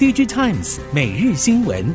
DigiTimes 每日新闻。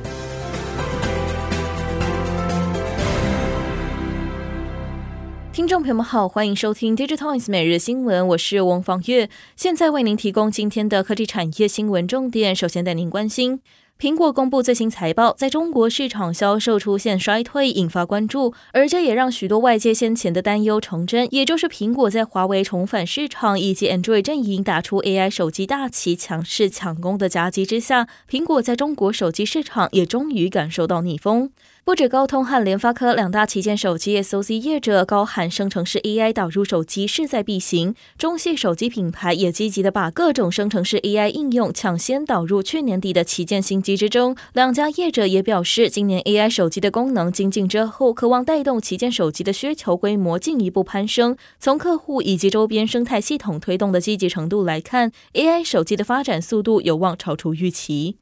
听众朋友们好，欢迎收听 DigiTimes 每日新闻，我是翁方月，现在为您提供今天的科技产业新闻重点。首先带您关心。苹果公布最新财报，在中国市场销售出现衰退，引发关注，而这也让许多外界先前的担忧成真，也就是苹果在华为重返市场以及 Android 阵营打出 AI 手机大旗，强势抢攻的夹击之下，苹果在中国手机市场也终于感受到逆风。不止高通和联发科两大旗舰手机 SoC 业者高喊生成式 AI 导入手机势在必行，中系手机品牌也积极的把各种生成式 AI 应用抢先导入去年底的旗舰新其之中。两家业者也表示，今年 AI 手机的功能精进之后，渴望带动旗舰手机的需求规模进一步攀升。从客户以及周边生态系统推动的积极程度来看，AI 手机的发展速度有望超出预期。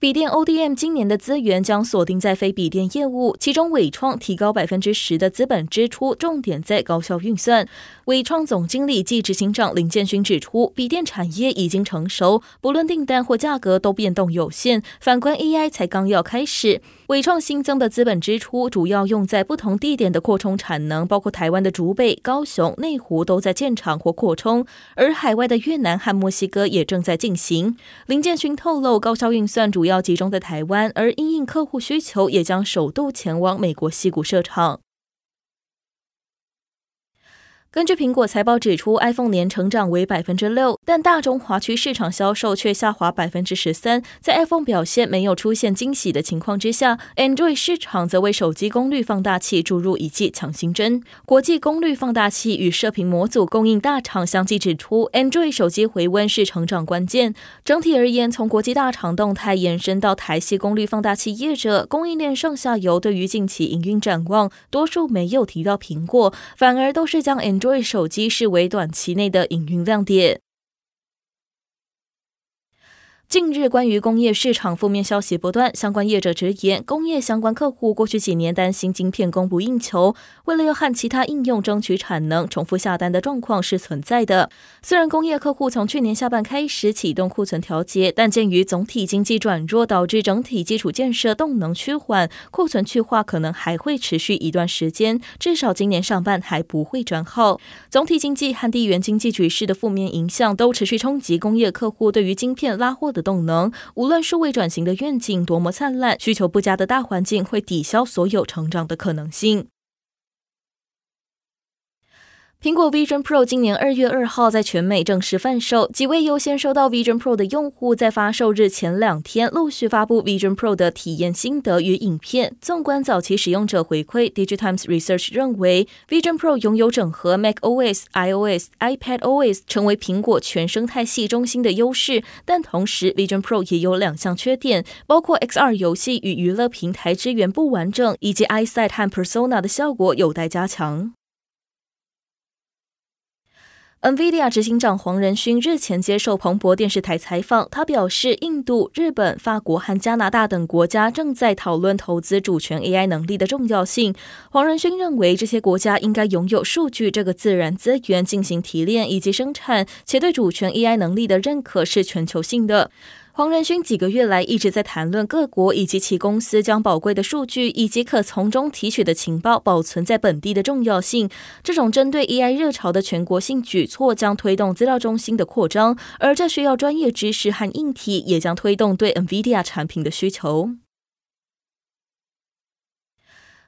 笔电 ODM 今年的资源将锁定在非笔电业务，其中伟创提高百分之十的资本支出，重点在高效运算。伟创总经理暨执行长林建勋指出，笔电产业已经成熟，不论订单或价格都变动有限。反观 AI 才刚要开始，伟创新增的资本支出主要用在不同地点的扩充产能，包括台湾的竹北、高雄、内湖都在建厂或扩充，而海外的越南和墨西哥也正在进行。林建勋透露，高效运算主要集中在台湾，而因应客户需求，也将首度前往美国西谷设厂。根据苹果财报指出，iPhone 年成长为百分之六，但大中华区市场销售却下滑百分之十三。在 iPhone 表现没有出现惊喜的情况之下，Android 市场则为手机功率放大器注入一剂强心针。国际功率放大器与射频模组供应大厂相继指出，Android 手机回温是成长关键。整体而言，从国际大厂动态延伸到台系功率放大器业者供应链上下游，对于近期营运展望，多数没有提到苹果，反而都是将 Android 瑞手机视为短期内的营运亮点。近日，关于工业市场负面消息不断，相关业者直言，工业相关客户过去几年担心晶片供不应求，为了要和其他应用争取产能，重复下单的状况是存在的。虽然工业客户从去年下半开始启动库存调节，但鉴于总体经济转弱导致整体基础建设动能趋缓，库存去化可能还会持续一段时间，至少今年上半还不会转好。总体经济和地缘经济局势的负面影响都持续冲击工业客户对于晶片拉货的动能，无论是未转型的愿景多么灿烂，需求不佳的大环境会抵消所有成长的可能性。苹果 Vision Pro 今年二月二号在全美正式贩售，几位优先收到 Vision Pro 的用户在发售日前两天陆续发布 Vision Pro 的体验心得与影片。纵观早期使用者回馈，Digitimes Research 认为 Vision Pro 拥有整合 macOS、iOS、iPadOS，成为苹果全生态系中心的优势。但同时，Vision Pro 也有两项缺点，包括 XR 游戏与娱乐平台支援不完整，以及 EyeSight 和 Persona 的效果有待加强。NVIDIA 执行长黄仁勋日前接受彭博电视台采访，他表示，印度、日本、法国和加拿大等国家正在讨论投资主权 AI 能力的重要性。黄仁勋认为，这些国家应该拥有数据这个自然资源进行提炼以及生产，且对主权 AI 能力的认可是全球性的。黄仁勋几个月来一直在谈论各国以及其公司将宝贵的数据以及可从中提取的情报保存在本地的重要性。这种针对 AI 热潮的全国性举措将推动资料中心的扩张，而这需要专业知识和硬体，也将推动对 NVIDIA 产品的需求。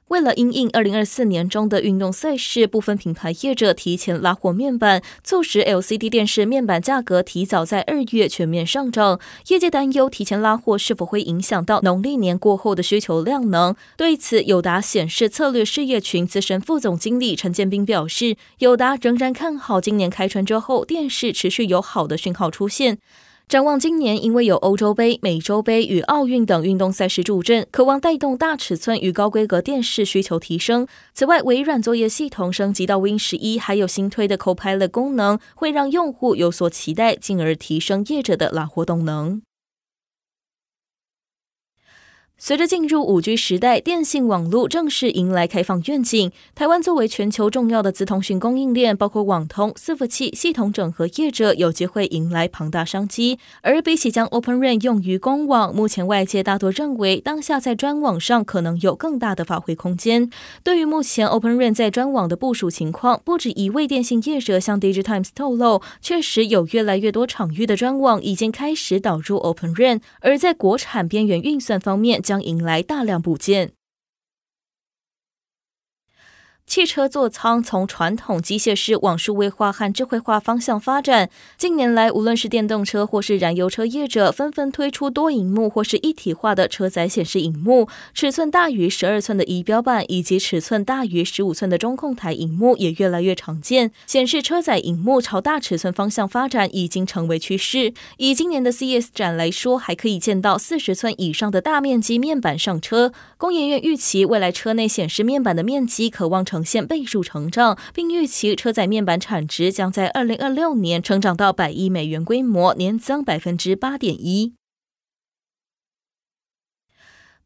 为了因应二零二四年中的运动赛事，部分品牌业者提前拉货面板，促使 LCD 电视面板价格提早在二月全面上涨。业界担忧提前拉货是否会影响到农历年过后的需求量能。对此，友达显示策略事业群资深副总经理陈建斌表示，友达仍然看好今年开春之后电视持续有好的讯号出现。展望今年，因为有欧洲杯、美洲杯与奥运等运动赛事助阵，渴望带动大尺寸与高规格电视需求提升。此外，微软作业系统升级到 Win 十一，还有新推的 Copilot 功能，会让用户有所期待，进而提升业者的拉货动能。随着进入五 G 时代，电信网络正式迎来开放愿景。台湾作为全球重要的资通讯供应链，包括网通、伺服器、系统整合业者，有机会迎来庞大商机。而比起将 Open RAN 用于公网，目前外界大多认为，当下在专网上可能有更大的发挥空间。对于目前 Open RAN 在专网的部署情况，不止一位电信业者向 DigiTimes 透露，确实有越来越多场域的专网已经开始导入 Open RAN。而在国产边缘运算方面，将迎来大量补件。汽车座舱从传统机械式往数位化和智慧化方向发展。近年来，无论是电动车或是燃油车业者，纷纷推出多荧幕或是一体化的车载显示荧幕，尺寸大于十二寸的仪表板以及尺寸大于十五寸的中控台荧幕也越来越常见。显示车载荧幕朝大尺寸方向发展已经成为趋势。以今年的 CES 展来说，还可以见到四十寸以上的大面积面板上车。工研院预期，未来车内显示面板的面积可望成呈现倍数成长，并预期车载面板产值将在二零二六年成长到百亿美元规模，年增百分之八点一。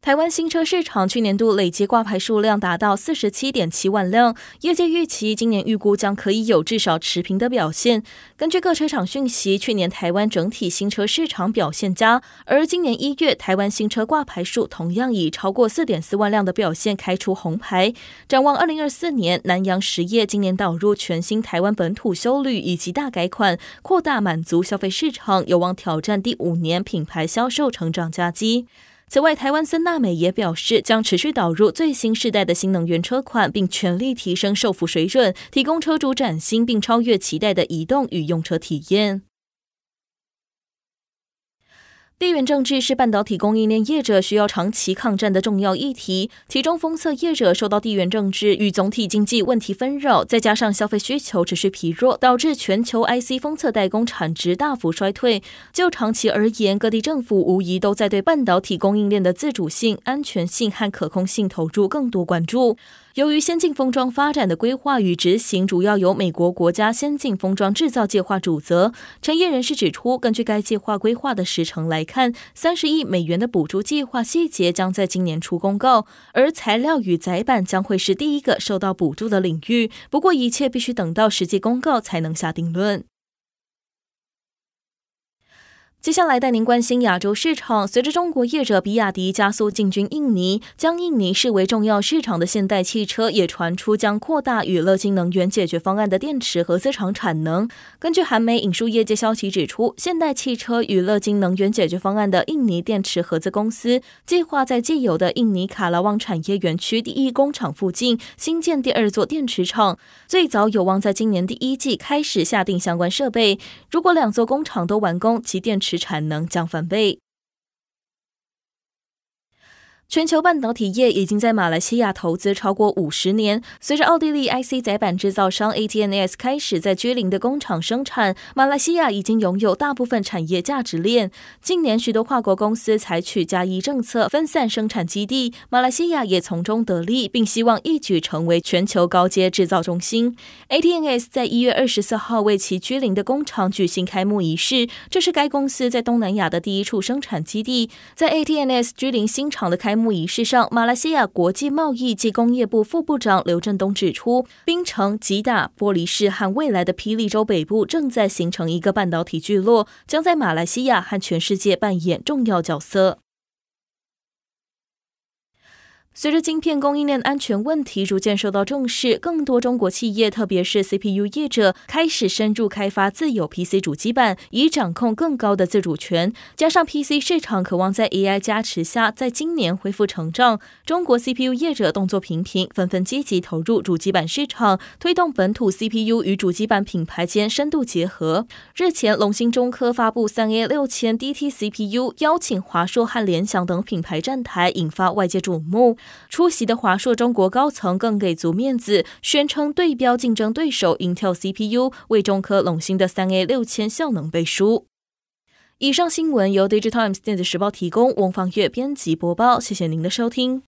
台湾新车市场去年度累计挂牌数量达到四十七点七万辆，业界预期今年预估将可以有至少持平的表现。根据各车厂讯息，去年台湾整体新车市场表现佳，而今年一月台湾新车挂牌数同样以超过四点四万辆的表现开出红牌。展望二零二四年，南阳实业今年导入全新台湾本土修旅以及大改款，扩大满足消费市场，有望挑战第五年品牌销售成长佳绩。此外，台湾森纳美也表示，将持续导入最新世代的新能源车款，并全力提升售服水准，提供车主崭新并超越期待的移动与用车体验。地缘政治是半导体供应链业者需要长期抗战的重要议题，其中封测业者受到地缘政治与总体经济问题纷扰，再加上消费需求持续疲弱，导致全球 IC 封测代工产值大幅衰退。就长期而言，各地政府无疑都在对半导体供应链的自主性、安全性和可控性投入更多关注。由于先进封装发展的规划与执行主要由美国国家先进封装制造计划主责，产业人士指出，根据该计划规划的时程来看，三十亿美元的补助计划细节将在今年初公告，而材料与载板将会是第一个受到补助的领域。不过，一切必须等到实际公告才能下定论。接下来带您关心亚洲市场。随着中国业者比亚迪加速进军印尼，将印尼视为重要市场的现代汽车也传出将扩大与乐金能源解决方案的电池合资厂产能。根据韩媒引述业界消息指出，现代汽车与乐金能源解决方案的印尼电池合资公司计划在既有的印尼卡拉旺产业园区第一工厂附近新建第二座电池厂，最早有望在今年第一季开始下定相关设备。如果两座工厂都完工，其电池使产能将翻倍。全球半导体业已经在马来西亚投资超过五十年。随着奥地利 IC 载板制造商 ATNS 开始在居林的工厂生产，马来西亚已经拥有大部分产业价值链。近年，许多跨国公司采取加一政策，分散生产基地，马来西亚也从中得利，并希望一举成为全球高阶制造中心。ATNS 在一月二十四号为其居林的工厂举行开幕仪式，这是该公司在东南亚的第一处生产基地。在 ATNS 居林新厂的开幕幕仪式上，马来西亚国际贸易及工业部副部长刘振东指出，槟城、吉打、玻璃市和未来的霹雳州北部正在形成一个半导体聚落，将在马来西亚和全世界扮演重要角色。随着晶片供应链安全问题逐渐受到重视，更多中国企业，特别是 CPU 业者，开始深入开发自有 PC 主机板，以掌控更高的自主权。加上 PC 市场渴望在 AI 加持下，在今年恢复成长，中国 CPU 业者动作频频，纷纷积极投入主机板市场，推动本土 CPU 与主机板品牌间深度结合。日前，龙芯中科发布三 A 六千 DT CPU，邀请华硕和联想等品牌站台，引发外界瞩目。出席的华硕中国高层更给足面子，宣称对标竞争对手 Intel CPU，为中科龙芯的三 A 六千效能背书。以上新闻由 Digital Times 电子时报提供，翁方月编辑播报，谢谢您的收听。